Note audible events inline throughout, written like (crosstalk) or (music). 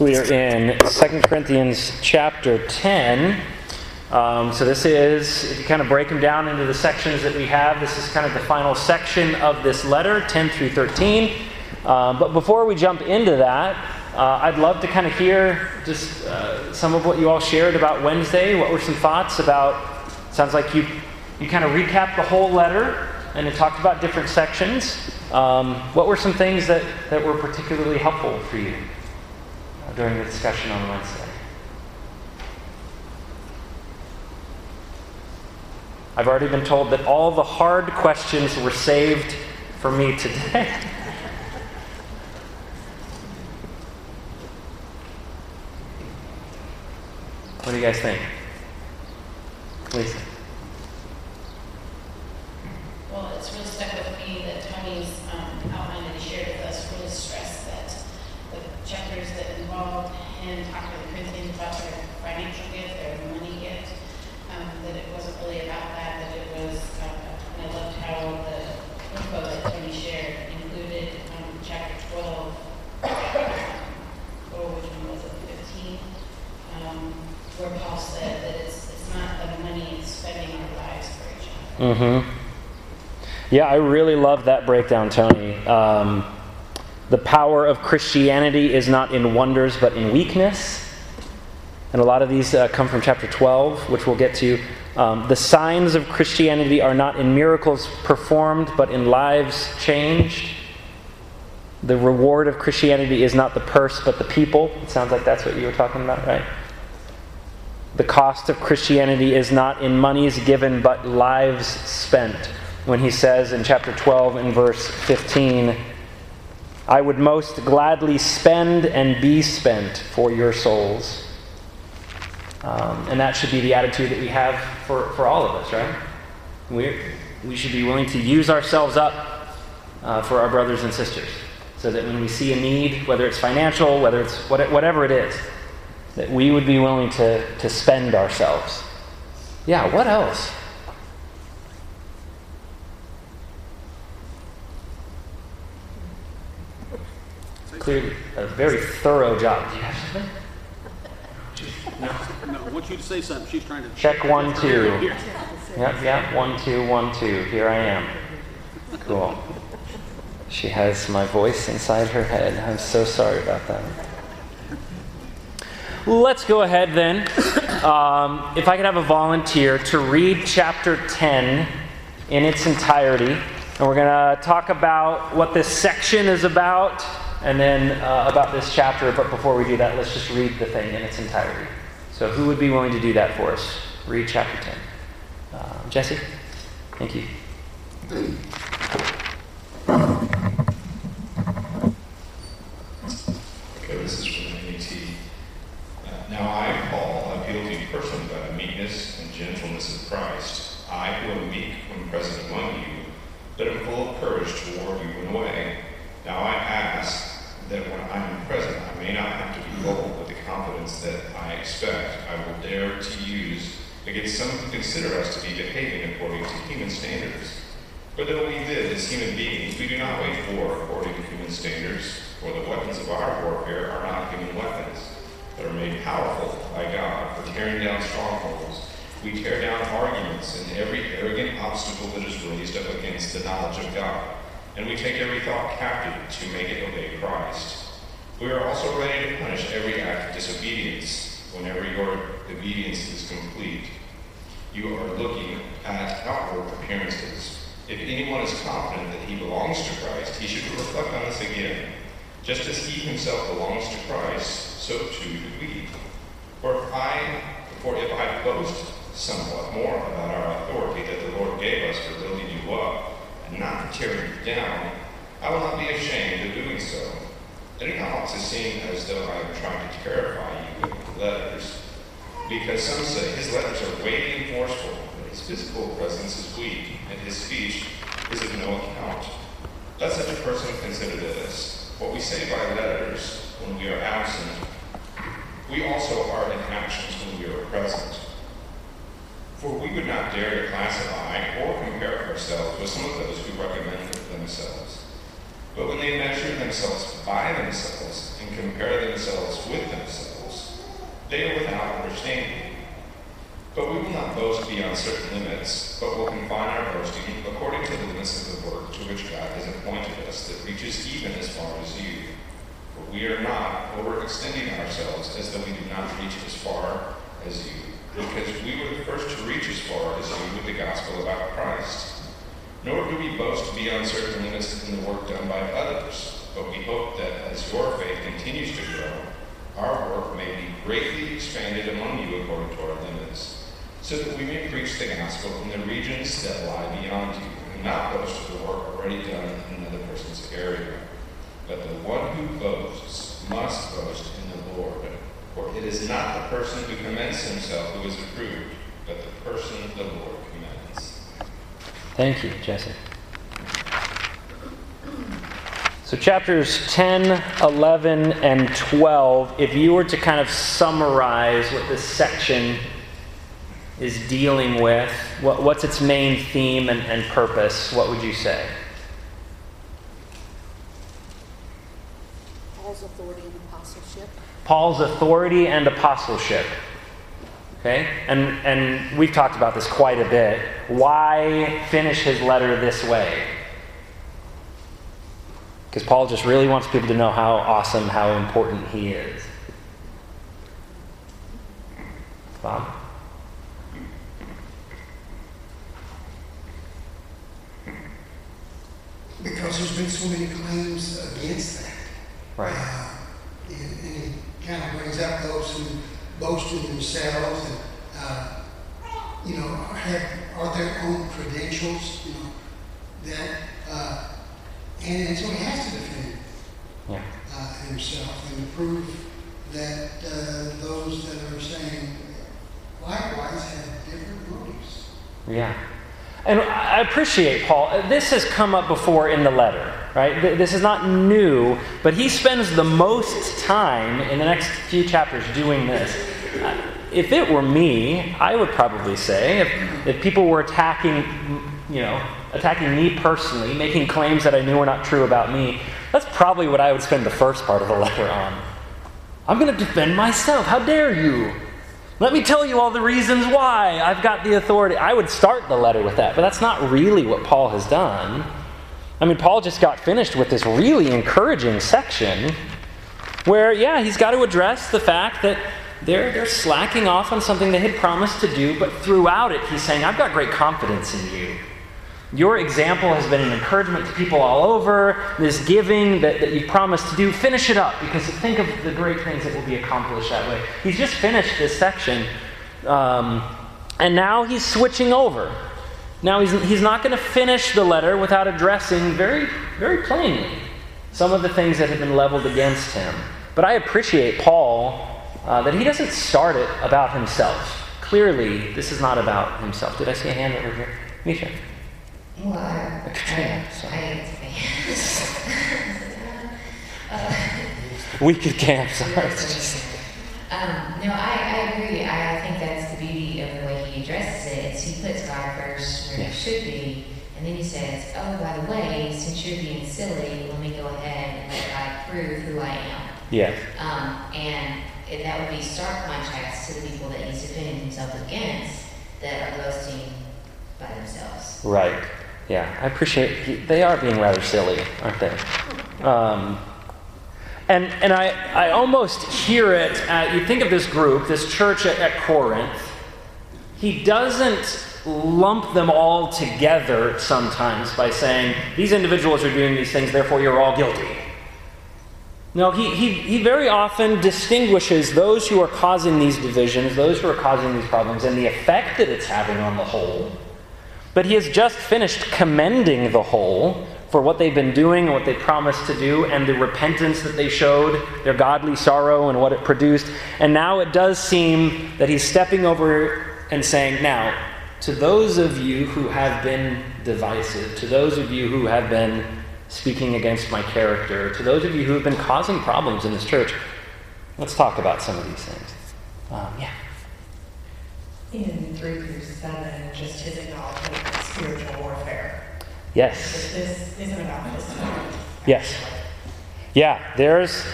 We are in 2 Corinthians chapter 10. Um, so this is, if you kind of break them down into the sections that we have, this is kind of the final section of this letter, 10 through 13. Um, but before we jump into that, uh, I'd love to kind of hear just uh, some of what you all shared about Wednesday. What were some thoughts about? Sounds like you you kind of recapped the whole letter and it talked about different sections. Um, what were some things that, that were particularly helpful for you during the discussion on Wednesday? I've already been told that all the hard questions were saved for me today. (laughs) what do you guys think? Lisa. Well, it's really stuck with me that Tony's um, outline that he shared with us really stressed that the chapters that involved him talking to the Corinthians about their financial gift, their money gift, um, that it wasn't really about that, that it was, uh, and I loved how the info that Tony shared included um, chapter 12, or which one was it, 15, um, where Paul said that it's, it's not the money, it's spending our lives for each other. Mm-hmm. Yeah, I really love that breakdown, Tony. Um, the power of Christianity is not in wonders, but in weakness. And a lot of these uh, come from chapter 12, which we'll get to. Um, the signs of Christianity are not in miracles performed, but in lives changed. The reward of Christianity is not the purse, but the people. It sounds like that's what you were talking about, right? The cost of Christianity is not in monies given, but lives spent when he says in chapter 12 and verse 15, I would most gladly spend and be spent for your souls. Um, and that should be the attitude that we have for, for all of us, right? we we should be willing to use ourselves up uh, for our brothers and sisters. So that when we see a need, whether it's financial, whether it's what, whatever it is, that we would be willing to, to spend ourselves. Yeah, what else? Clearly, a very thorough job. Do you have something? No, I want you to say something. She's trying to Check one, two. Yep, yep. One, two, one, two. Here I am. Cool. She has my voice inside her head. I'm so sorry about that. Let's go ahead then. Um, if I could have a volunteer to read chapter 10 in its entirety. And we're going to talk about what this section is about and then uh, about this chapter. But before we do that, let's just read the thing in its entirety. So, who would be willing to do that for us? Read chapter 10. Uh, Jesse? Thank you. Okay, this is from the NET. Uh, Now I, Paul, appeal to you personally by the meekness and gentleness of Christ. I, who am meek when present among you, but am full of courage toward you in a way. Now I ask that when I am present, I may not have to be bold with the confidence that I expect I will dare to use against some who consider us to be behaving according to human standards. For though we live as human beings, we do not wage war according to human standards, for the weapons of our warfare are not human weapons, but are made powerful by God for tearing down strongholds. We tear down arguments and every arrogant obstacle that is raised up against the knowledge of God, and we take every thought captive to make it obey Christ. We are also ready to punish every act of disobedience whenever your obedience is complete. You are looking at outward appearances. If anyone is confident that he belongs to Christ, he should reflect on this again. Just as he himself belongs to Christ, so too do we. For if I, for if I boast somewhat more about our authority that the Lord gave us for building you up and not for tearing you down, I will not be ashamed of doing so. I do not want to seem as though I am trying to terrify you with letters, because some say his letters are weighty and forceful, but his physical presence is weak, and his speech is of no account. Let such a person consider this. What we say by letters when we are absent, we also are in actions when we are present. For we would not dare to classify or compare ourselves with some of those who recommend themselves. But when they measure themselves by themselves and compare themselves with themselves, they are without understanding. But we will not boast beyond certain limits, but will confine our boasting according to the limits of the work to which God has appointed us, that reaches even as far as you. For we are not overextending ourselves as though we do not reach as far as you, because we were the first to reach as far as you with the gospel about Christ. Nor do we boast beyond certain limits in the work done by others, but we hope that as your faith continues to grow, our work may be greatly expanded among you according to our limits so that we may preach the gospel in the regions that lie beyond you, and not boast of the work already done in another person's area. But the one who boasts must boast in the Lord. For it is not the person who commends himself who is approved, but the person the Lord commends. Thank you, Jesse. So, chapters 10, 11, and 12, if you were to kind of summarize what this section is dealing with, what, what's its main theme and, and purpose, what would you say? Paul's authority and apostleship. Paul's authority and apostleship. Okay? And, and we've talked about this quite a bit. Why finish his letter this way? Because Paul just really wants people to know how awesome, how important he is. Bob? because there's been so many claims against that. Right. Uh, and, and he kind of brings up those who boast in themselves and, uh, you know, have are their own credentials, you know, that, uh, and, and so he has to defend Yeah. uh, himself and to prove that uh, those that are saying likewise have different motives. Yeah. And I appreciate Paul. This has come up before in the letter, right? This is not new, but he spends the most time in the next few chapters doing this. Uh, If it were me, I would probably say, if, if people were attacking, you know, attacking me personally, making claims that I knew were not true about me, that's probably what I would spend the first part of the letter on. I'm going to defend myself. How dare you? Let me tell you all the reasons why I've got the authority. I would start the letter with that, but that's not really what Paul has done. I mean, Paul just got finished with this really encouraging section where, yeah, he's got to address the fact that they're, they're slacking off on something they had promised to do, but throughout it, he's saying, I've got great confidence in you. Your example has been an encouragement to people all over. This giving that, that you promised to do, finish it up because think of the great things that will be accomplished that way. He's just finished this section, um, and now he's switching over. Now he's, he's not going to finish the letter without addressing very, very plainly some of the things that have been leveled against him. But I appreciate Paul uh, that he doesn't start it about himself. Clearly, this is not about himself. Did I see a hand over here? Misha. Well, I, Katrina, I, (laughs) (laughs) (laughs) sorry. I, Week of camp, sorry. um, no, I, I agree. I, I think that's the beauty of the way he addresses it. Is he puts God first where Yeah. he should be, and then he says, "Oh, by the way, since you're being silly, let me go ahead and let God prove who I am." Yeah. Um, and it, that would be stark contrast to the people that he's defending himself against that are boasting by themselves. Right. Yeah, I appreciate. he- They are being rather silly, aren't they? Um, and and I, I almost hear it. At, you think of this group, this church at, at Corinth. He doesn't lump them all together sometimes by saying these individuals are doing these things, therefore you're all guilty. No, he, he, he very often distinguishes those who are causing these divisions, those who are causing these problems, and the effect that it's having on the whole. But he has just finished commending the whole for what they've been doing and what they promised to do and the repentance that they showed, their godly sorrow and what it produced. And now it does seem that he's stepping over and saying, Now, to those of you who have been divisive, to those of you who have been speaking against my character, to those of you who have been causing problems in this church, let's talk about some of these things. Um, yeah. In three through seven, just his acknowledgement of spiritual warfare. Yes. This isn't about this. Yes. Yeah, there's,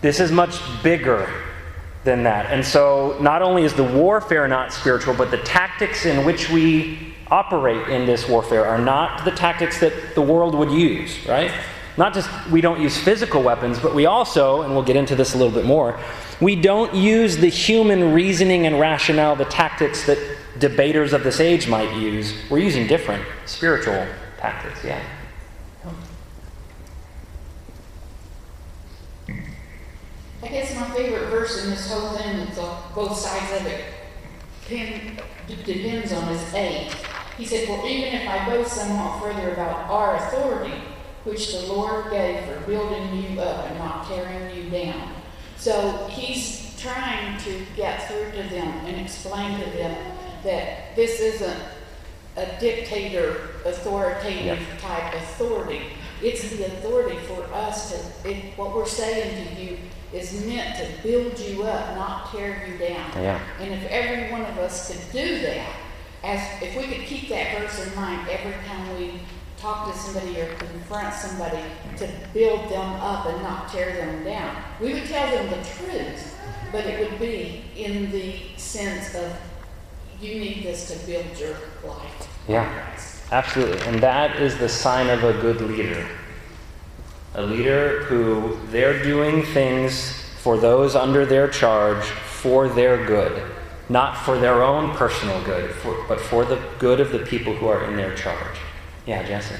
this is much bigger than that. And so not only is the warfare not spiritual, but the tactics in which we operate in this warfare are not the tactics that the world would use, right? Not just we don't use physical weapons, but we also, and we'll get into this a little bit more, we don't use the human reasoning and rationale, the tactics that debaters of this age might use. We're using different spiritual tactics, yeah. I guess my favorite verse in this whole thing, it's both sides of it, depends on is eight. He said, For even if I go somewhat further about our authority, which the Lord gave for building you up and not tearing you down. So he's trying to get through to them and explain to them that this isn't a dictator, authoritative type authority. It's the authority for us to, it, what we're saying to you is meant to build you up, not tear you down. Yeah. And if every one of us could do that, as, if we could keep that verse in mind every time we talk to somebody or confront somebody to build them up and not tear them down, we would tell them the truth, but it would be in the sense of, you need this to build your life. Yeah. Absolutely. And that is the sign of a good leader. A leader who they're doing things for those under their charge for their good, not for their own personal good, for, but for the good of the people who are in their charge. Yeah, Jesse.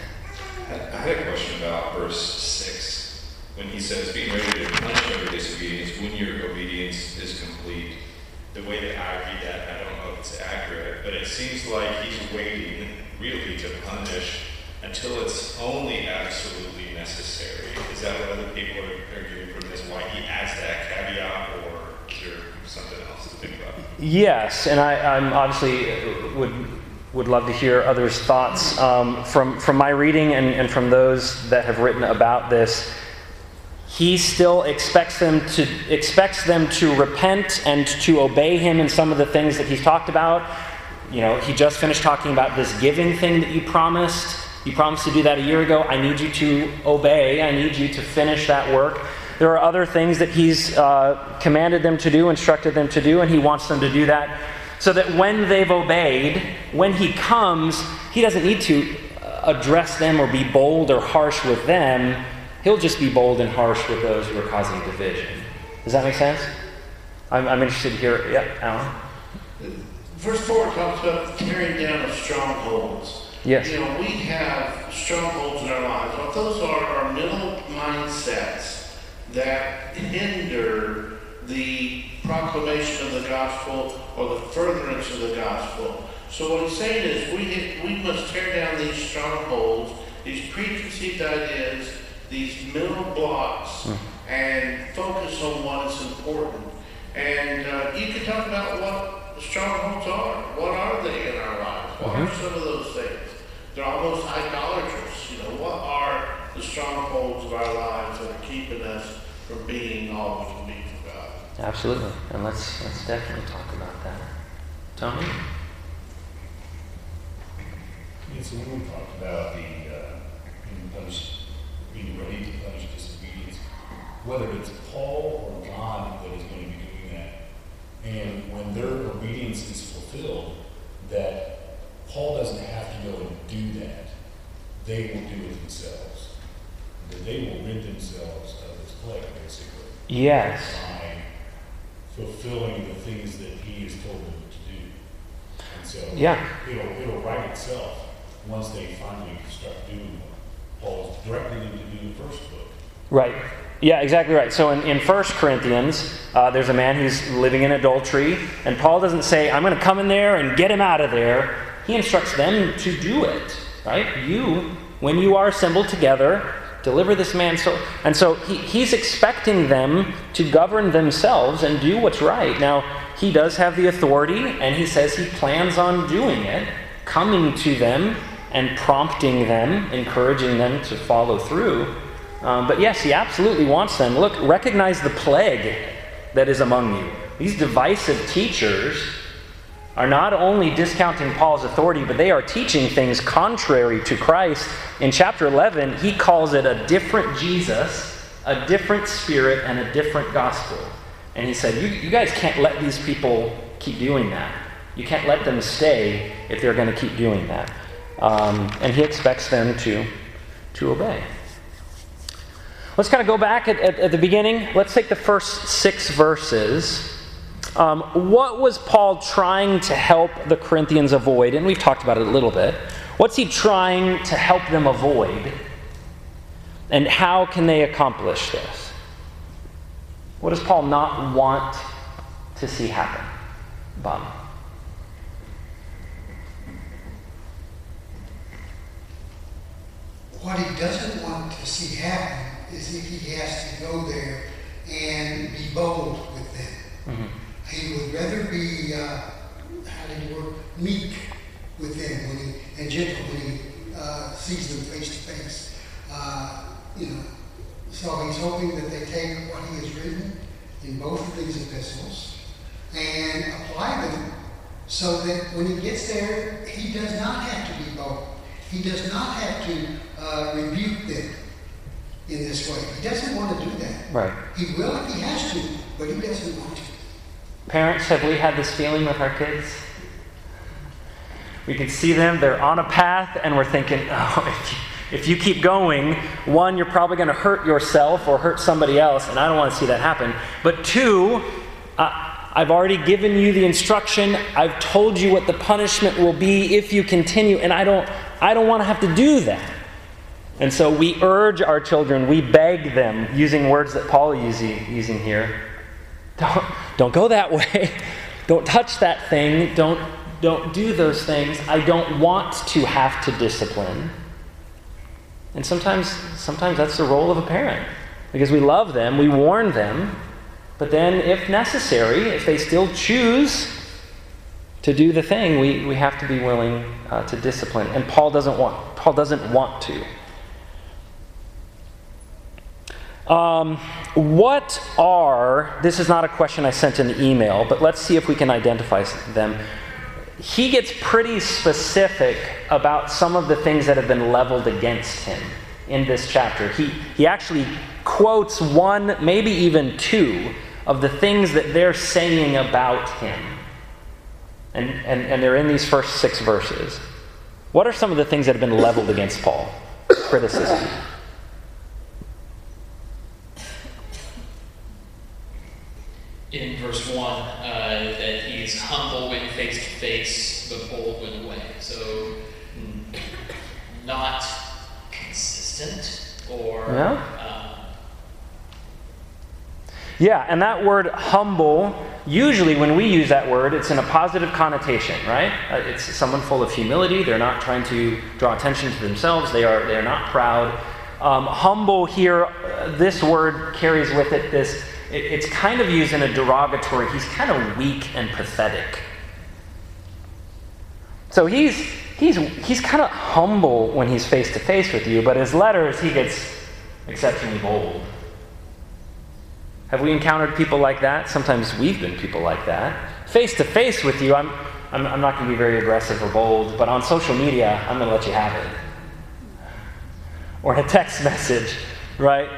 I had a question about verse 6. When he says, being ready to punish every disobedience when your obedience is complete. The way that I read that, I don't know if it's accurate, but it seems like he's waiting really to punish until it's only absolutely necessary. Is that what other people are, are getting from this? Why he adds that caveat, or is there something else to think about? Yes, and I, I'm obviously uh, would would love to hear others' thoughts um, from from my reading and, and from those that have written about this. He still expects them to expects them to repent and to obey him in some of the things that he's talked about. You know, he just finished talking about this giving thing that you promised. You promised to do that a year ago. I need you to obey. I need you to finish that work. There are other things that he's uh, commanded them to do, instructed them to do, and he wants them to do that so that when they've obeyed, when he comes, he doesn't need to uh, address them or be bold or harsh with them. He'll just be bold and harsh with those who are causing division. Does that make sense? I'm, I'm interested to hear. Yeah, Alan? Verse 4 talks about tearing down of strongholds. Yes. You know, we have strongholds in our lives. Well, those are our mental mindsets that hinder the proclamation of the gospel or the furtherance of the gospel. So what he's saying is we, we must tear down these strongholds, these preconceived ideas, these mental blocks, and focus on what is important. And uh, you can talk about what the strongholds are. What are they in our lives? What are some of those things? They're almost idolatrous. You know, what are the strongholds of our lives that are keeping us from being all we can be for God? Absolutely. And let's, let's definitely talk about that. Tony? Yeah, so when we talked about the, uh, being punished, being ready to punish disobedience, whether it's Paul or God that is going to be doing that, and when their obedience is fulfilled, that Paul doesn't have to go and do that. They will do it themselves. That they will rid themselves of this plague, basically. Yes. By fulfilling the things that he has told them to do. And so Yeah. it'll, it'll right itself once they finally start doing what Paul's directing them to do in the first book. Right. Yeah, exactly right. So in, in 1 Corinthians, uh, there's a man who's living in adultery, and Paul doesn't say, I'm going to come in there and get him out of there. He instructs them to do it, right? You, when you are assembled together, deliver this man. So, and so he, he's expecting them to govern themselves and do what's right. Now, he does have the authority, and he says he plans on doing it, coming to them and prompting them, encouraging them to follow through. Um, but yes, he absolutely wants them. Look, recognize the plague that is among you. These divisive teachers are not only discounting Paul's authority, but they are teaching things contrary to Christ. In chapter 11, he calls it a different Jesus, a different spirit, and a different gospel. And he said, You, you guys can't let these people keep doing that. You can't let them stay if they're going to keep doing that. Um, and he expects them to, to obey. Let's kind of go back at, at, at the beginning. Let's take the first six verses. Um, what was Paul trying to help the Corinthians avoid? And we've talked about it a little bit. What's he trying to help them avoid? And how can they accomplish this? What does Paul not want to see happen? Bob. What he doesn't want to see happen is if he has to go there and be bold with them. Mm-hmm. He would rather be, uh, how did he work, meek with them when he, and gentle when he uh, sees them face to face. Uh, you know, so he's hoping that they take what he has written in both of these epistles and apply them so that when he gets there, he does not have to be bold. He does not have to uh, rebuke them in this way. He doesn't want to do that. Right. He will if he has to, but he doesn't want to. Parents, have we had this feeling with our kids? We can see them, they're on a path, and we're thinking, (laughs) oh, if you, if you keep going, one, you're probably going to hurt yourself or hurt somebody else, and I don't want to see that happen. But two, uh, I've already given you the instruction. I've told you what the punishment will be if you continue, and I don't, I don't want to have to do that. And so we urge our children, we beg them, using words that Paul is using here. Don't, don't go that way. (laughs) Don't touch that thing. Don't, don't do those things. I don't want to have to discipline. And sometimes, sometimes that's the role of a parent. Because we love them, we warn them, but then, if necessary, if they still choose to do the thing, we, we have to be willing uh, to discipline. And Paul doesn't want, Paul doesn't want to. Um, what are, this is not a question I sent in the email, but let's see if we can identify them. He gets pretty specific about some of the things that have been leveled against him in this chapter. He, he actually quotes one, maybe even two, of the things that they're saying about him. And, and, and they're in these first six verses. What are some of the things that have been leveled against Paul? Criticism. In verse 1 uh, that he's humble when face to face, but bold when away. So, not consistent or. Yeah. Uh, yeah, and that word humble, usually when we use that word, it's in a positive connotation, right? Uh, it's someone full of humility. They're not trying to draw attention to themselves, they are, they are not proud. Um, humble here, uh, this word carries with it this it, it's kind of used in a derogatory, he's kind of weak and pathetic. So he's, he's, he's kind of humble when he's face to face with you, but his letters, he gets exceptionally bold. Have we encountered people like that? Sometimes we've been people like that. Face to face with you, I'm, I'm, I'm not going to be very aggressive or bold, but on social media, I'm going to let you have it. Or in a text (laughs) message, right?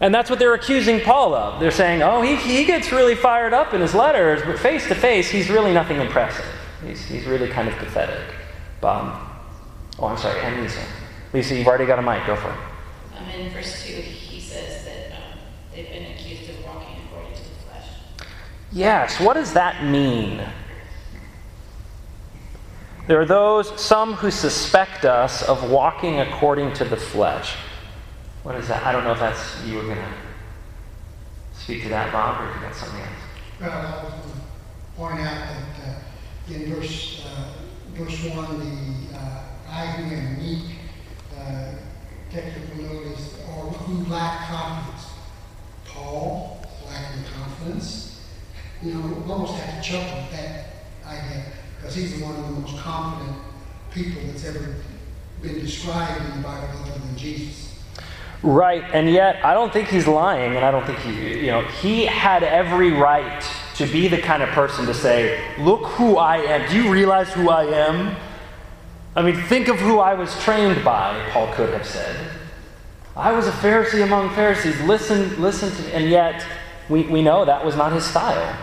And that's what they're accusing Paul of. They're saying, oh, he, he gets really fired up in his letters, but face to face, he's really nothing impressive. He's, he's really kind of pathetic. Bob. Oh, I'm sorry, and Lisa. Lisa, you've already got a mic. Go for it. Um, in verse 2, he says that um, they've been accused of walking according to the flesh. Yes, what does that mean? There are those, some who suspect us of walking according to the flesh. What is that? I don't know if that's you were going to speak to that, Bob, or if you got something else. Well, I was going to point out that uh, in verse uh, verse one, the uh, I who am meek, uh, technical notice, or who lack confidence. Paul lacking confidence. You know, almost have to chuckle at that idea because he's one of the most confident people that's ever been described in the Bible other than Jesus. Right, and yet I don't think he's lying, and I don't think he, you know, he had every right to be the kind of person to say, Look who I am. Do you realize who I am? I mean, think of who I was trained by, Paul could have said. I was a Pharisee among Pharisees. Listen, listen to. And yet, we, we know that was not his style.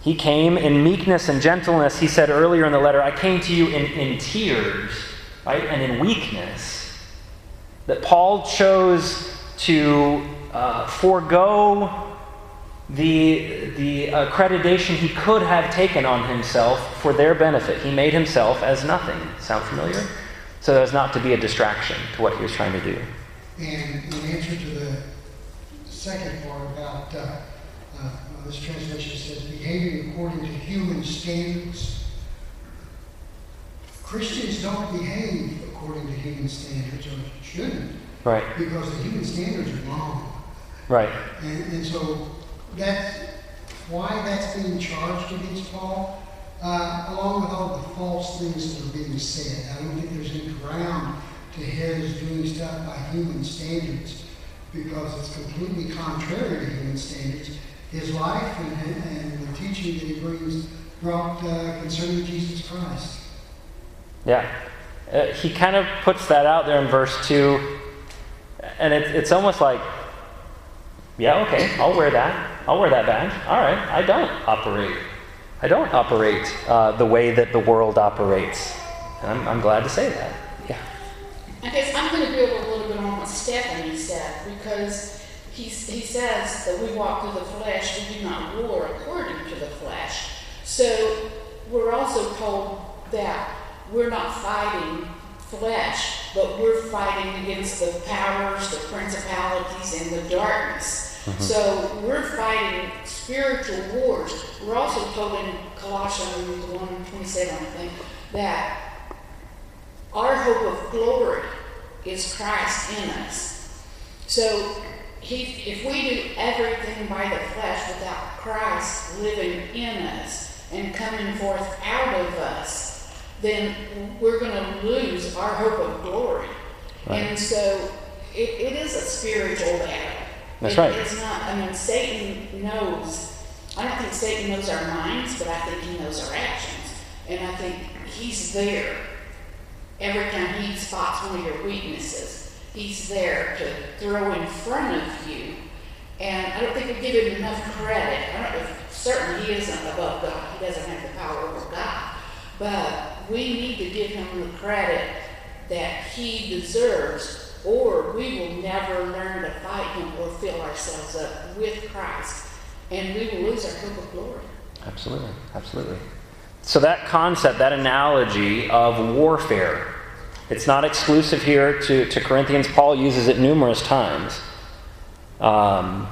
He came in meekness and gentleness. He said earlier in the letter, I came to you in, in tears, right? And in weakness. That Paul chose to uh, forego the, the accreditation he could have taken on himself for their benefit. He made himself as nothing. Sound familiar? So as not to be a distraction to what he was trying to do. And in answer to the second part about uh, uh, this translation says behaving according to human standards. Christians don't behave according to human standards, or shouldn't, Right, because the human standards are wrong. right. And, and so that's why that's being charged against Paul, uh, along with all the false things that are being said. I don't think there's any ground to his doing stuff by human standards because it's completely contrary to human standards. His life and, and the teaching that he brings brought uh, concerning Jesus Christ. Yeah. Uh, he kind of puts that out there in verse 2, and it, it's almost like, yeah, okay, I'll wear that. I'll wear that badge. All right, I don't operate. I don't operate uh, the way that the world operates. And I'm, I'm glad to say that. Yeah. I guess I'm going to build a little bit on what Stephanie said because he, he says that we walk through the flesh, we do not war according to the flesh. So we're also told that we're not fighting flesh, but we're fighting against the powers, the principalities, and the darkness. Mm-hmm. So we're fighting spiritual wars. We're also told in Colossians 1 27, I think, that our hope of glory is Christ in us. So he, if we do everything by the flesh without Christ living in us and coming forth out of us, then we're going to lose our hope of glory. Right. And so it, it is a spiritual battle. That's It- right. It's not, I mean, Satan knows, I don't think Satan knows our minds, but I think he knows our actions. And I think he's there every time he spots one of your weaknesses. He's there to throw in front of you. And I don't think we give him enough credit. I don't know, if- certainly he isn't above God. He doesn't have the power over God. But we need to give him the credit that he deserves, or we will never learn to fight him or fill ourselves up with Christ. And we will lose our hope of glory. Absolutely, absolutely. So that concept, that analogy of warfare, it's not exclusive here to, to Corinthians. Paul uses it numerous times. Um,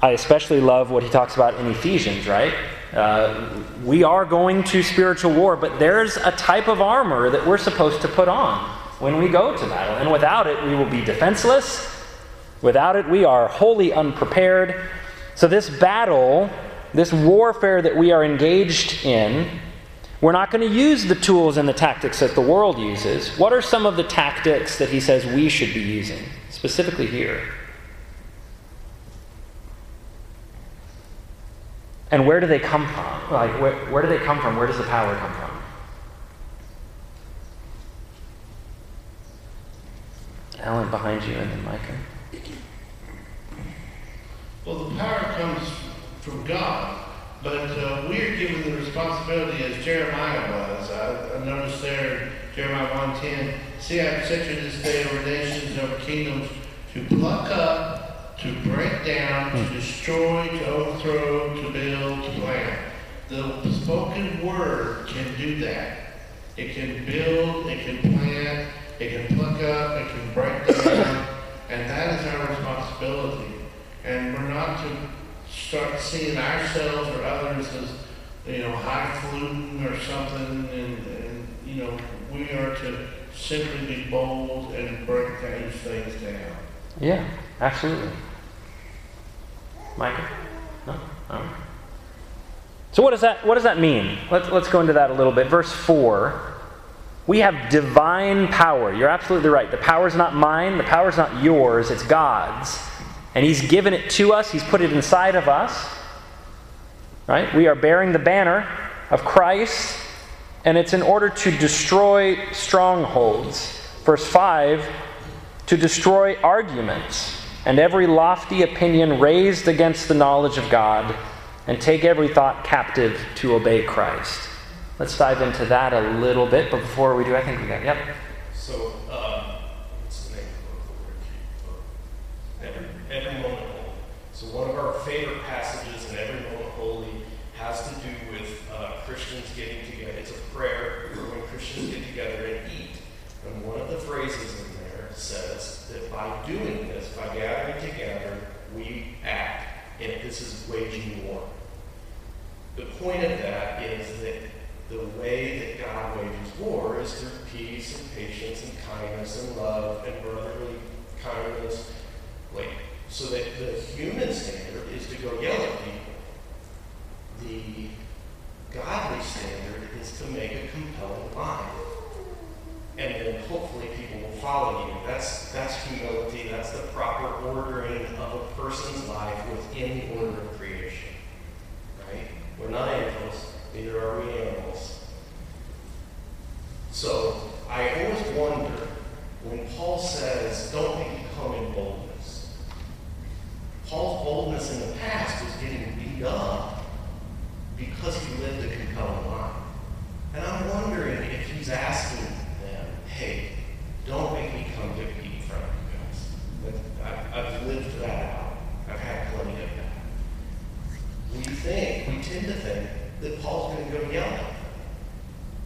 I especially love what he talks about in Ephesians, right? Uh, we are going to spiritual war, but there's a type of armor that we're supposed to put on when we go to battle. And without it, we will be defenseless. Without it, we are wholly unprepared. So, this battle, this warfare that we are engaged in, we're not going to use the tools and the tactics that the world uses. What are some of the tactics that he says we should be using, specifically here? And where do they come from? Like, where, where do they come from? Where does the power come from? Alan, behind you, and then Micah. Well, the power comes from God, but uh, we're given the responsibility as Jeremiah was. I, I noticed there Jeremiah 1.10, see, I've set you this day over nations, over kingdoms, to pluck up, to break down, to destroy, to overthrow, to build, to plant. The spoken word can do that. It can build, it can plant, it can pluck up, it can break down, and that is our responsibility. And we're not to start seeing ourselves or others as, you know, highfalutin or something, and, and, you know, we are to simply be bold and break these things down. Yeah, absolutely. Micah? No? All right. So what does that what does that mean? Let's let's go into that a little bit. Verse 4. We have divine power. You're absolutely right. The power's not mine, the power's not yours, it's God's. And He's given it to us, He's put it inside of us. right? We are bearing the banner of Christ, and it's in order to destroy strongholds. Verse 5 to destroy arguments and every lofty opinion raised against the knowledge of God, and take every thought captive to obey Christ. Let's dive into that a little bit, but before we do, I think we got, yep. So, um, what's the name of the? Every, every moment. So, one of our favorite passages in every moment holy has to do with uh, Christians getting together. It's a prayer for when Christians get together and eat. And one of the phrases in there says that by doing this, by gathering together, we act. And this is waging war. The point of that is that the way that God wages war is through peace and patience and kindness and love and brotherly kindness. Like, so that the human standard is to go yell at people. The godly standard is to make a compelling line. And then hopefully people will follow you. That's that's humility. That's the proper ordering of a person's life within the order of creation. We're not angels, neither are we animals. So I always wonder when Paul says, don't be come in boldness. Paul's boldness in the past was getting beat up because he lived a compelling life. And I'm wondering if he's asking them, hey, don't make me come to eat in front of you guys. I've, I've lived that out. I've had plenty of that. We think, we tend to think that Paul's going to go yell at them.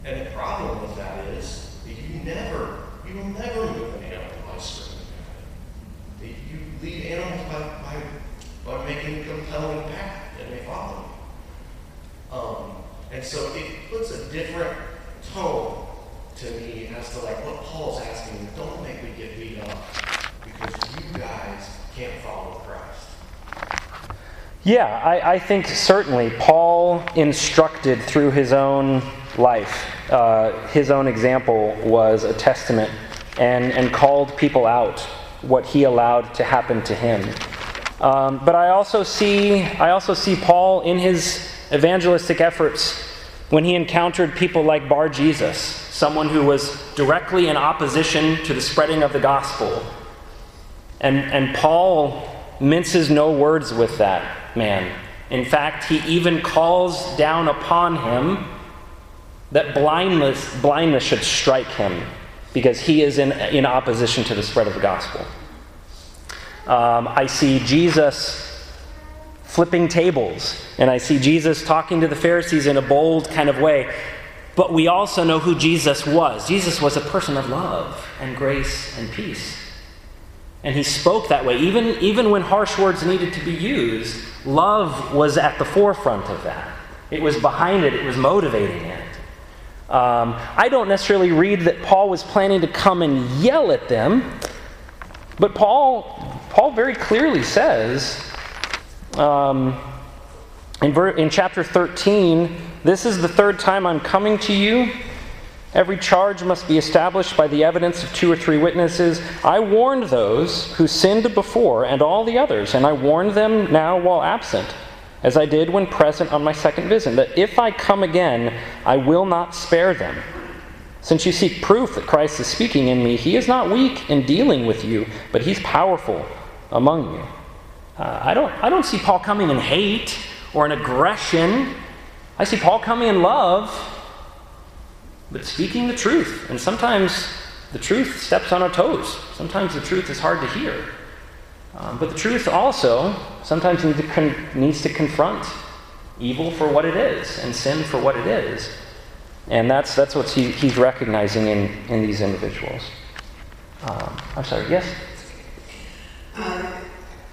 And the problem with that is that you never, you will never move an animal by screaming at it. That you lead animals by, by, by making a compelling path and they follow you. Um, and so it puts a different tone to me as to like what Paul's asking. Don't make me get beat up because you guys can't follow Christ. Yeah, I, I think certainly Paul instructed through his own life. Uh, his own example was a testament and, and called people out what he allowed to happen to him. Um, but I also see I also see Paul in his evangelistic efforts when he encountered people like Bar Jesus, someone who was directly in opposition to the spreading of the gospel. And, and Paul minces no words with that man. In fact, he even calls down upon him that blindness, blindness should strike him because he is in, in opposition to the spread of the gospel. Um, I see Jesus flipping tables, and I see Jesus talking to the Pharisees in a bold kind of way. But we also know who Jesus was. Jesus was a person of love and grace and peace. And he spoke that way. Even, even when harsh words needed to be used, love was at the forefront of that. It was behind it, it was motivating it. Um, I don't necessarily read that Paul was planning to come and yell at them, but Paul, Paul very clearly says um, in, ver- in chapter 13, this is the third time I'm coming to you. Every charge must be established by the evidence of two or three witnesses. I warned those who sinned before and all the others, and I warned them now while absent, as I did when present on my second visit, that if I come again, I will not spare them. Since you seek proof that Christ is speaking in me, he is not weak in dealing with you, but he's powerful among you. Uh, I, don't, I don't see Paul coming in hate or in aggression. I see Paul coming in love, but speaking the truth. And sometimes the truth steps on our toes. Sometimes the truth is hard to hear. Um, but the truth also sometimes needs to, con- needs to confront evil for what it is and sin for what it is. And that's, that's what he, he's recognizing in, in these individuals. Um, I'm sorry, yes? Um,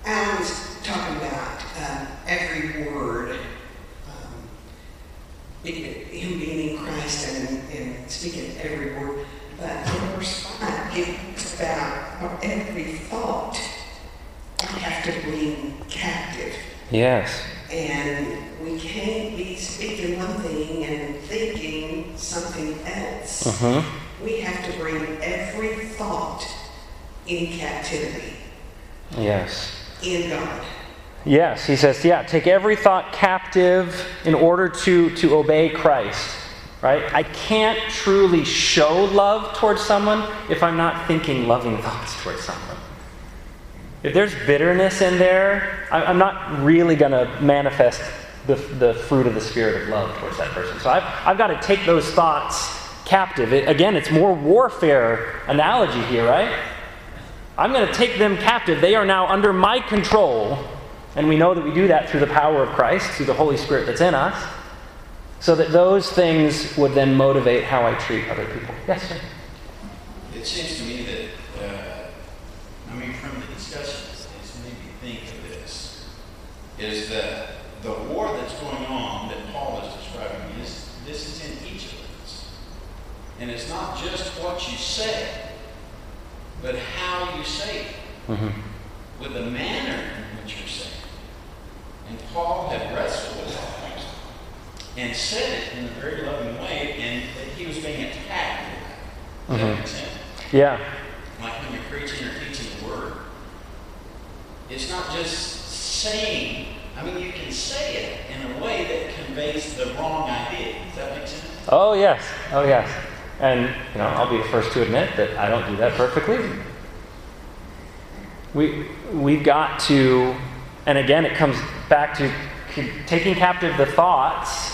Alan's talking about um, every word, um, him being in Christ and, and speaking every word. But in verse 5, it's about every thought we have to bring captive. Yes. And we can't be speaking one thing and thinking something else. Mm-hmm. We have to bring every thought in captivity Yes. in God. Yes, he says, yeah, take every thought captive in order to, to obey Christ. Right? I can't truly show love towards someone if I'm not thinking loving thoughts towards someone. If there's bitterness in there, I'm not really going to manifest the, the fruit of the Spirit of love towards that person. So I've, I've got to take those thoughts captive. It, again, it's more warfare analogy here, right? I'm going to take them captive. They are now under my control. And we know that we do that through the power of Christ, through the Holy Spirit that's in us, so that those things would then motivate how I treat other people. Yes, sir. It seems to me that, uh, I mean, from the discussion, it's made me think of this, is that the war that's going on that Paul is describing is, this is in each of us. And it's not just what you say, but how you say it, Mm-hmm. with the manner in which you're saying it. And Paul had wrestled with that and said it in a very loving way, and that he was being attacked. Does that Mhm. make sense? Yeah. like when you're preaching or teaching the word, it's not just saying, I mean, you can say it in a way that conveys the wrong idea. Does that make sense? Oh, yes. Oh, yes. And, you know, I'll be the first to admit that I don't do that perfectly. We, we've got to, and again, it comes back to taking captive the thoughts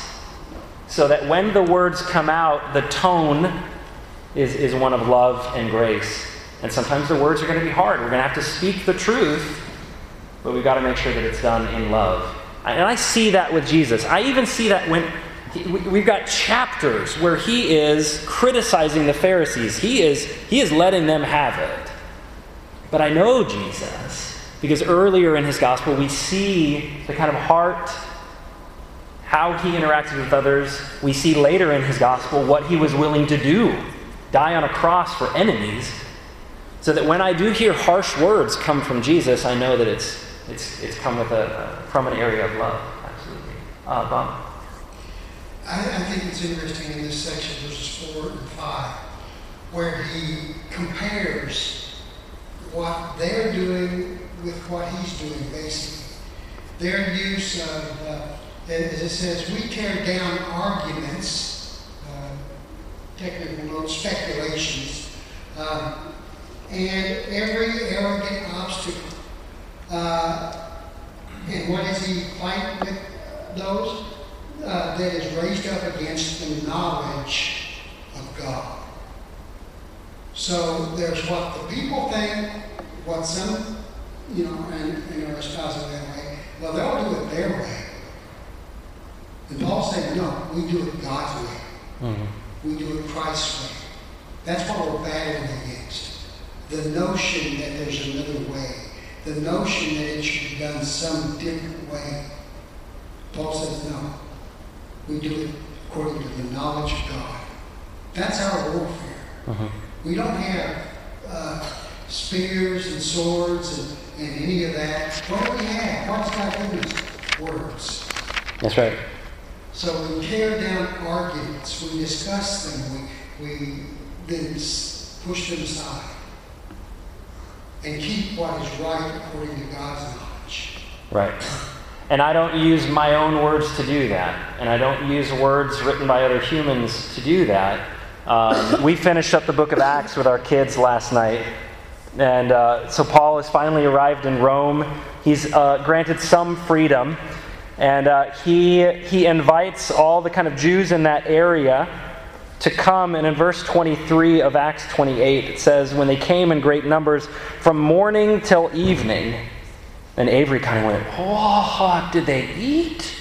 so that when the words come out, the tone is, is one of love and grace. And sometimes the words are going to be hard. We're going to have to speak the truth, but we've got to make sure that it's done in love. And I see that with Jesus. I even see that when he, we- we've got chapters where he is criticizing the Pharisees. He is, he is letting them have it. But I know Jesus because earlier in his gospel we see the kind of heart, how he interacted with others. We see later in his gospel what he was willing to do die on a cross for enemies. So that when I do hear harsh words come from Jesus, I know that it's, it's, it's come with a, from an area of love. Absolutely. Uh, Bob? I, I think it's interesting in this section, verses four and five, where he compares what they're doing with what he's doing, basically. Their use of, uh, as it says, we tear down arguments, uh, technical notes, speculations, um, and every arrogant obstacle. Uh, and what does he fight with those? uh, that is raised up against the knowledge of God. So there's what the people think, what some, you know, and, and are espousing that way. Well, they'll do it their way. And Paul said, no, we do it God's way. Mm-hmm. We do it Christ's way. That's what we're battling against. The notion that there's another way. The notion that it should be done some different way. Paul says, no. We do it according to the knowledge of God. That's our warfare. Mm-hmm. We don't have uh, spears and swords and, and any of that. What do we have? What's God given us? Words. That's right. So we tear down arguments, we discuss them, we, we then push them aside and keep what is right according to God's knowledge. Right. And I don't use my own words to do that. And I don't use words written by other humans to do that. Um, (laughs) we finished up the book of Acts with our kids last night. And uh, so Paul has finally arrived in Rome. He's uh, granted some freedom. And uh, he, he invites all the kind of Jews in that area to come. And in verse 23 of Acts 28, it says, When they came in great numbers from morning till evening, and Avery kind of went, Oh, did they eat?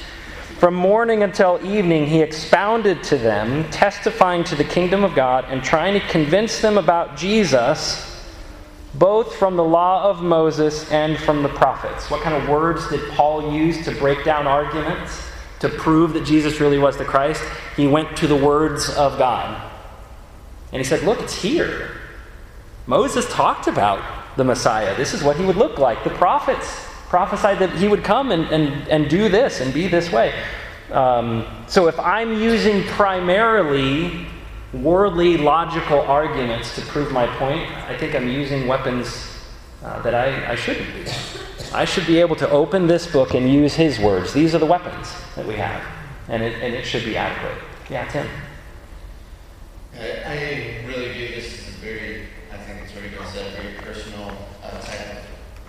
From morning until evening, he expounded to them, testifying to the kingdom of God and trying to convince them about Jesus, both from the law of Moses and from the prophets. What kind of words did Paul use to break down arguments, to prove that Jesus really was the Christ? He went to the words of God. And he said, Look, it's here. Moses talked about the Messiah. This is what he would look like. The prophets prophesied that he would come and, and, and do this and be this way. Um, so if I'm using primarily worldly logical arguments to prove my point, I think I'm using weapons uh, that I, I shouldn't be. I should be able to open this book and use his words. These are the weapons that we have, and it, and it should be adequate. Yeah, Tim. I, I really view this as a very, I think it's very good said, very personal uh, type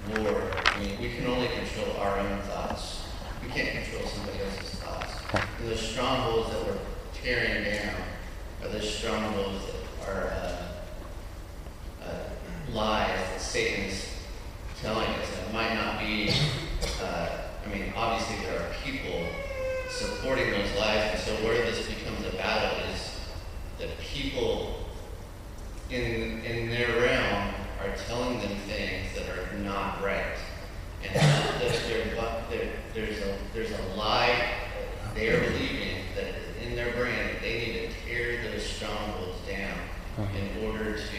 of war. I mean, we can only control our own thoughts. We can't control somebody else's thoughts. And the strongholds that we're tearing down are the strongholds that are uh, uh, lies that Satan's telling us. And it might not be, uh, I mean, obviously there are people supporting those lies. And so where this becomes a battle is that people in, in their realm are telling them things that are not right. And that there, there, there's, a, there's a lie that they're believing that in their brain that they need to tear those strongholds down in order to,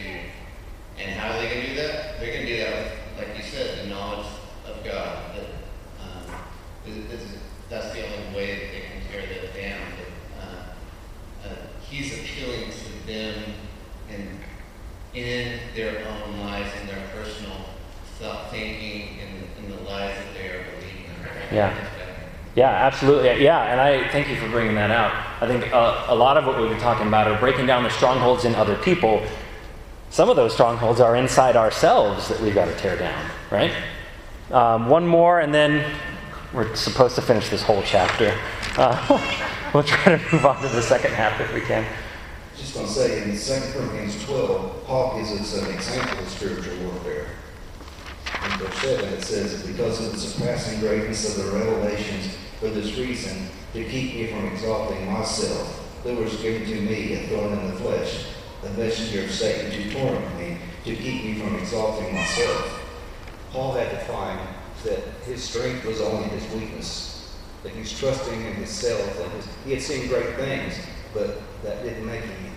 and how are they going to do that? They're going to do that with, like you said, the knowledge of God. That, um, this, this is, that's the only way that they can tear that down. But, uh, uh, he's appealing to them in, in their own lives, in their personal thought thinking, in, in the lies that they are believing. Yeah. Yeah, absolutely. Yeah, and I thank you for bringing that out. I think uh, a lot of what we've been talking about are breaking down the strongholds in other people. Some of those strongholds are inside ourselves that we've got to tear down, right? Um, one more, and then we're supposed to finish this whole chapter. Uh, (laughs) we'll try to move on to the second half if we can. Just going to say in 2 Corinthians 12, Paul gives us an example of spiritual warfare. In verse 7, it says, Because of the surpassing greatness of the revelations, for this reason, to keep me from exalting myself, there was given to me a thorn in the flesh, a messenger of Satan to torment me, to keep me from exalting myself. Paul had to find that his strength was only his weakness, that he's trusting in himself. And his, he had seen great things, but that didn't make him anything.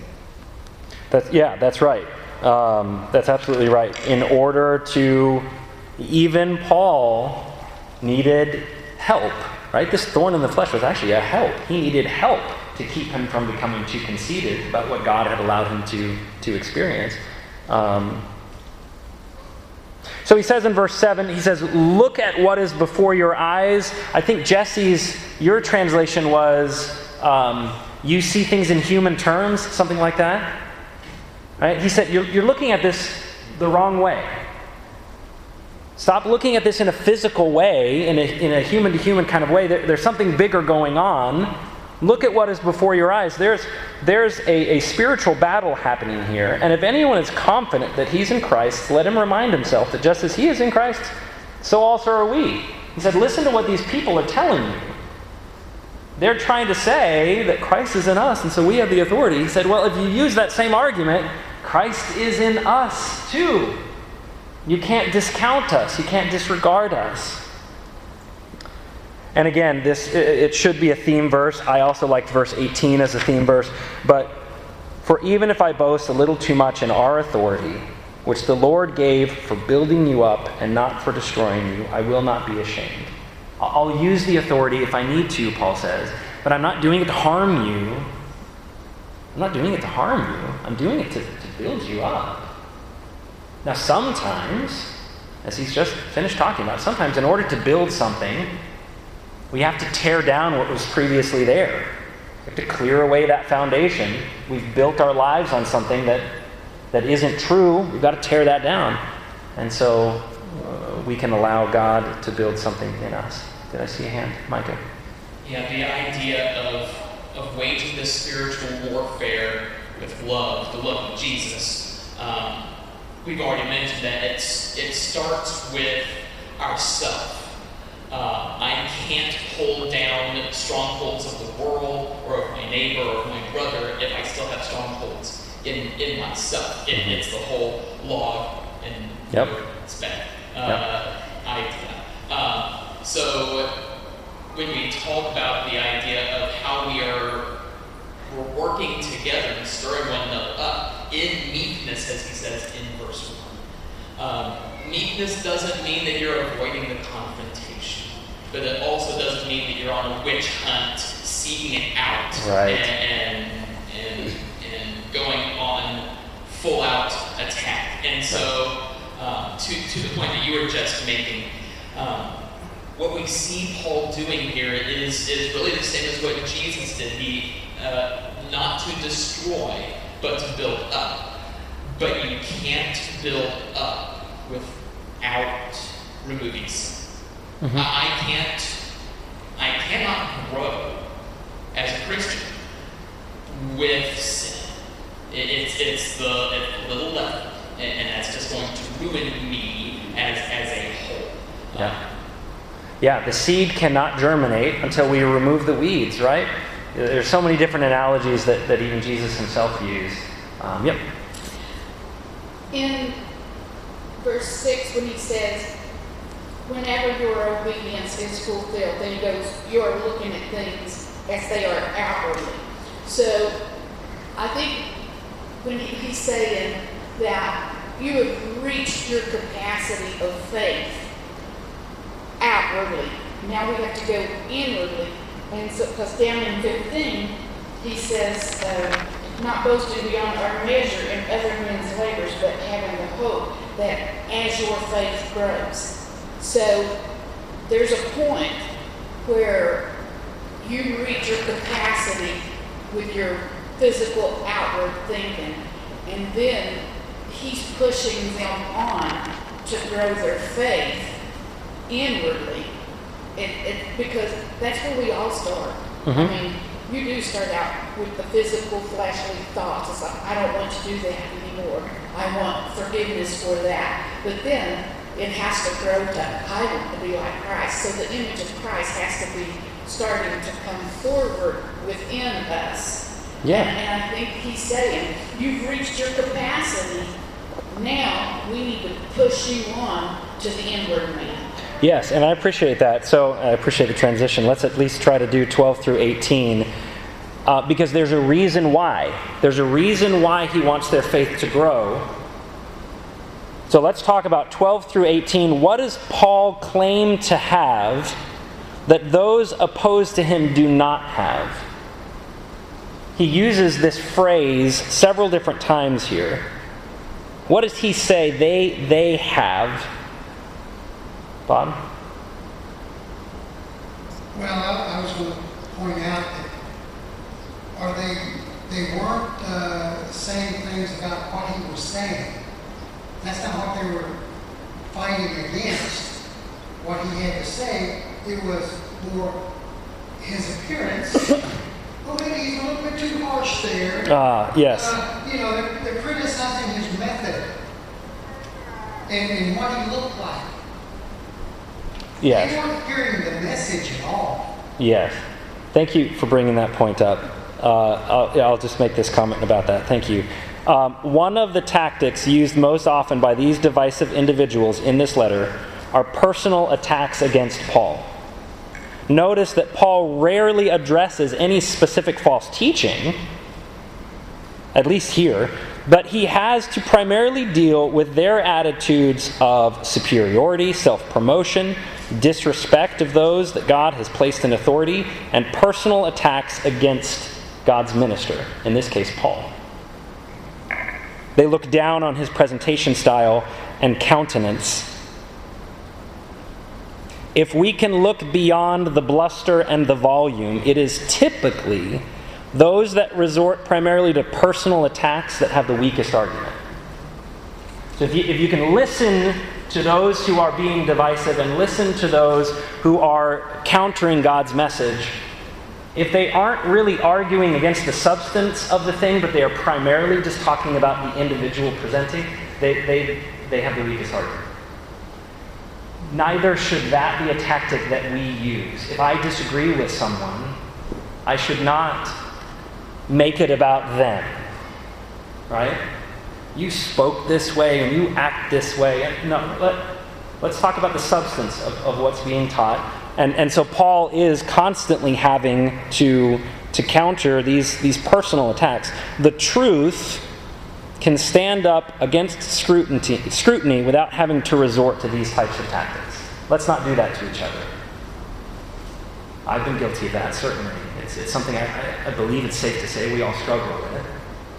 That's, yeah, that's right. Um, that's absolutely right. In order to, even Paul needed help, right? This thorn in the flesh was actually a help. He needed help to keep him from becoming too conceited about what God had allowed him to, to experience. Um, so he says in verse 7, he says, Look at what is before your eyes. I think Jesse's, your translation was, um, You see things in human terms, something like that. Right? He said, you're, you're looking at this the wrong way. Stop looking at this in a physical way, in a human to human kind of way. There, there's something bigger going on. Look at what is before your eyes. There's, there's a, a spiritual battle happening here. And if anyone is confident that he's in Christ, let him remind himself that just as he is in Christ, so also are we. He said, Listen to what these people are telling you. They're trying to say that Christ is in us, and so we have the authority. He said, Well, if you use that same argument, Christ is in us too. You can't discount us, you can't disregard us. And again, this it should be a theme verse. I also liked verse 18 as a theme verse, but for even if I boast a little too much in our authority, which the Lord gave for building you up and not for destroying you, I will not be ashamed. I'll use the authority if I need to, Paul says, but I'm not doing it to harm you. I'm not doing it to harm you. I'm doing it to, to build you up. Now, sometimes, as he's just finished talking about, sometimes in order to build something, we have to tear down what was previously there. We have to clear away that foundation. We've built our lives on something that, that isn't true. We've got to tear that down. And so uh, we can allow God to build something in us. Did I see a hand? Micah? Yeah, the idea of, of waging this spiritual warfare with love, the love of Jesus. Um, we've already mentioned that it's, it starts with ourself. Uh, I can't hold down strongholds of the world or of my neighbor or of my brother if I still have strongholds in, in myself. It, it's the whole log and yep. speck uh, yep. idea. Uh, so when we talk about the idea of how we are we're working together and stirring one another up in meekness, as he says in verse 1. Um, meekness doesn't mean that you're avoiding the confrontation, but it also doesn't mean that you're on a witch hunt, seeking it out right. and, and, and, and going on full out attack. And so, um, to, to the point that you were just making, Um, what we see Paul doing here is, is really the same as what Jesus did. He, uh, not to destroy, but to build up. But you can't build up without removing sin. Mhm. I I can't, I cannot grow as a Christian with sin. It, it's, it's the, it's the little level, and, and that's just going to ruin me as, as a whole. Yeah. Yeah, the seed cannot germinate until we remove the weeds, right? There's so many different analogies that, that even Jesus himself used. Um, yep. In verse 6, when he says, whenever your obedience is fulfilled, then he goes, you are looking at things as they are outwardly. So I think when he- he's saying that you have reached your capacity of faith outwardly, now we have to go inwardly. And so, because down in 15, he says, uh, not boasting beyond our measure in other men's labors, but having the hope that as your faith grows. So there's a point where you reach your capacity with your physical outward thinking, and then he's pushing them on to grow their faith inwardly. It, it, because that's where we all start. I Mhm. mean, you do start out with the physical, fleshly thoughts. It's like, I don't want to do that anymore. I want forgiveness for that. But then it has to grow to, I want to be like Christ. So the image of Christ has to be starting to come forward within us. Yeah. And, and I think he's saying, you've reached your capacity. Now we need to push you on to the inward man. Yes, and I appreciate that. So I appreciate the transition. Let's at least try to do 12 through 18 uh, because there's a reason why. There's a reason why he wants their faith to grow. So let's talk about 12 through 18. What does Paul claim to have that those opposed to him do not have? He uses this phrase several different times here. What does he say they, they have? Bob? Well, I, I was going to point out that are they they weren't uh, saying things about what he was saying. That's not what they were fighting against. What he had to say, it was more his appearance. (coughs) oh, maybe he's a little bit too harsh there. Ah, yes. Uh, you know, they're, they're criticizing his method and, and what he looked like. Yes. They weren't hearing the message at all. Yes. Thank you for bringing that point up. Uh, I'll, I'll just make this comment about that. Thank you. Um, one of the tactics used most often by these divisive individuals in this letter are personal attacks against Paul. Notice that Paul rarely addresses any specific false teaching, at least here, but he has to primarily deal with their attitudes of superiority, self promotion, disrespect of those that God has placed in authority, and personal attacks against God's minister, in this case, Paul. They look down on his presentation style and countenance. If we can look beyond the bluster and the volume, it is typically those that resort primarily to personal attacks that have the weakest argument. So if you, if you can listen to those who are being divisive and listen to those who are countering God's message, if they aren't really arguing against the substance of the thing, but they are primarily just talking about the individual presenting, they, they, they have the weakest argument. Neither should that be a tactic that we use. If I disagree with someone, I should not make it about them. Right? You spoke this way and you act this way. And no, let, let's talk about the substance of, of what's being taught. And, and so Paul is constantly having to, to counter these, these personal attacks. The truth can stand up against scrutiny, scrutiny without having to resort to these types of tactics. Let's not do that to each other. I've been guilty of that, certainly. It's, it's something I, I, I believe it's safe to say we all struggle with.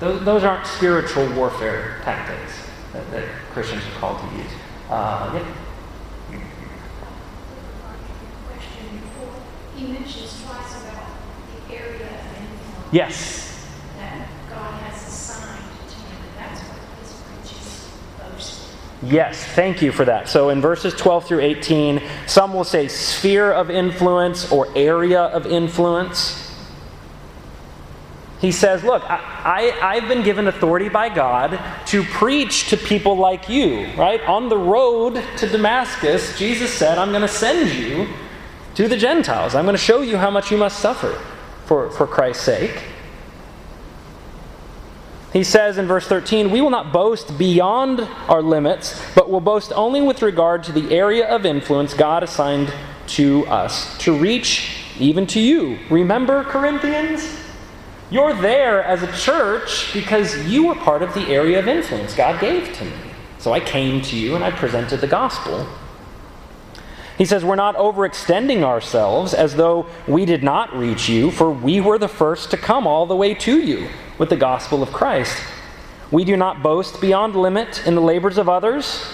Those, those aren't spiritual warfare tactics that, that Christians are called to use. Uh, yeah. Yes. Yes, thank you for that. So in verses 12 through 18, some will say sphere of influence or area of influence. He says, Look, I, I, have been given authority by God to preach to people like you, right? On the road to Damascus, Jesus said, I'm going to send you to the Gentiles. I'm going to show you how much you must suffer for, for Christ's sake. He says in verse 13, We will not boast beyond our limits, but will boast only with regard to the area of influence God assigned to us, to reach even to you. Remember, Corinthians? You're there as a church because you were part of the area of influence God gave to me. So I came to you and I presented the gospel. He says, We're not overextending ourselves as though we did not reach you, for we were the first to come all the way to you with the gospel of Christ. We do not boast beyond limit in the labors of others,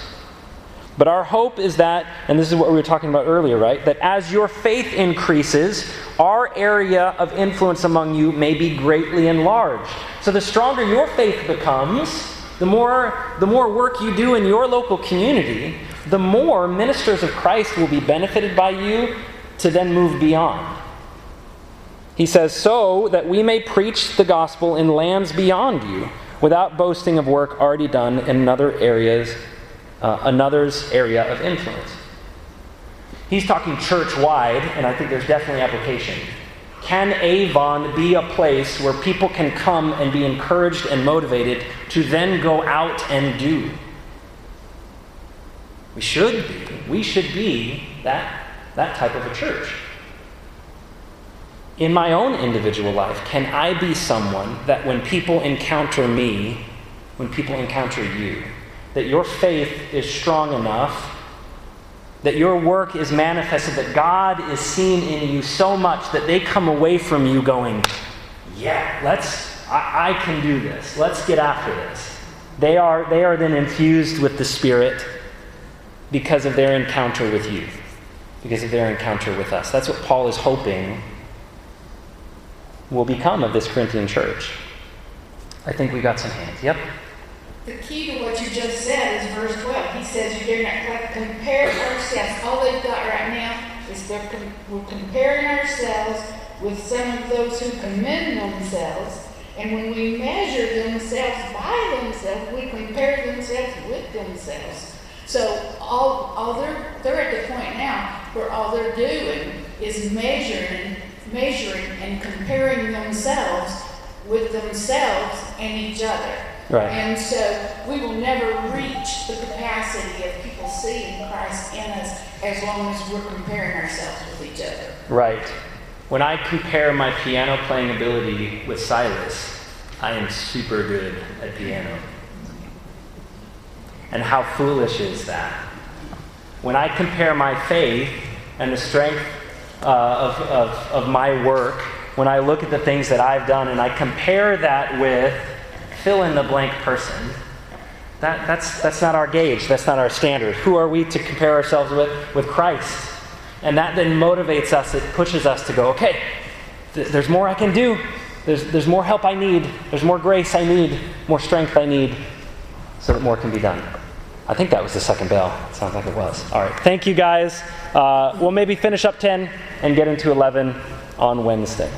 but our hope is that, and this is what we were talking about earlier, right? That as your faith increases, our area of influence among you may be greatly enlarged. So the stronger your faith becomes, the more, the more work you do in your local community, the more ministers of Christ will be benefited by you to then move beyond. He says, so that we may preach the gospel in lands beyond you without boasting of work already done in other areas, uh, another's area of influence. He's talking church wide, and I think there's definitely application. Can Avon be a place where people can come and be encouraged and motivated to then go out and do? We should be. We should be that, that type of a church. In my own individual life, can I be someone that when people encounter me, when people encounter you, that your faith is strong enough that your work is manifested, that God is seen in you so much that they come away from you going, Yeah, let's, I, I, can do this. Let's get after this. They are, they are then infused with the Spirit because of their encounter with you, because of their encounter with us. That's what Paul is hoping will become of this Corinthian church. I think we got some hands. Yep. The key to what you just said is verse 12. He says you dare not compare ourselves. All they've got right now is they're com- we're comparing ourselves with some of those who commend themselves. And when we measure themselves by themselves, we compare themselves with themselves. So all, all they're, they're at the point now where all they're doing is measuring, measuring and comparing themselves with themselves and each other. Right. And so we will never reach the capacity of people seeing Christ in us as long as we're comparing ourselves with each other. Right. When I compare my piano playing ability with Silas, I am super good at piano. And how foolish is that? When I compare my faith and the strength uh, of, of, of my work, when I look at the things that I've done and I compare that with fill in the blank person, that, that's, that's not our gauge. That's not our standard. Who are we to compare ourselves with? With Christ. And that then motivates us, it pushes us to go, okay, th- there's more I can do. There's, there's more help I need. There's more grace I need, more strength I need, so that more can be done. I think that was the second bell. Sounds like it was. All right. Thank you, guys. Uh, we'll maybe finish up 10 and get into 11 on Wednesday.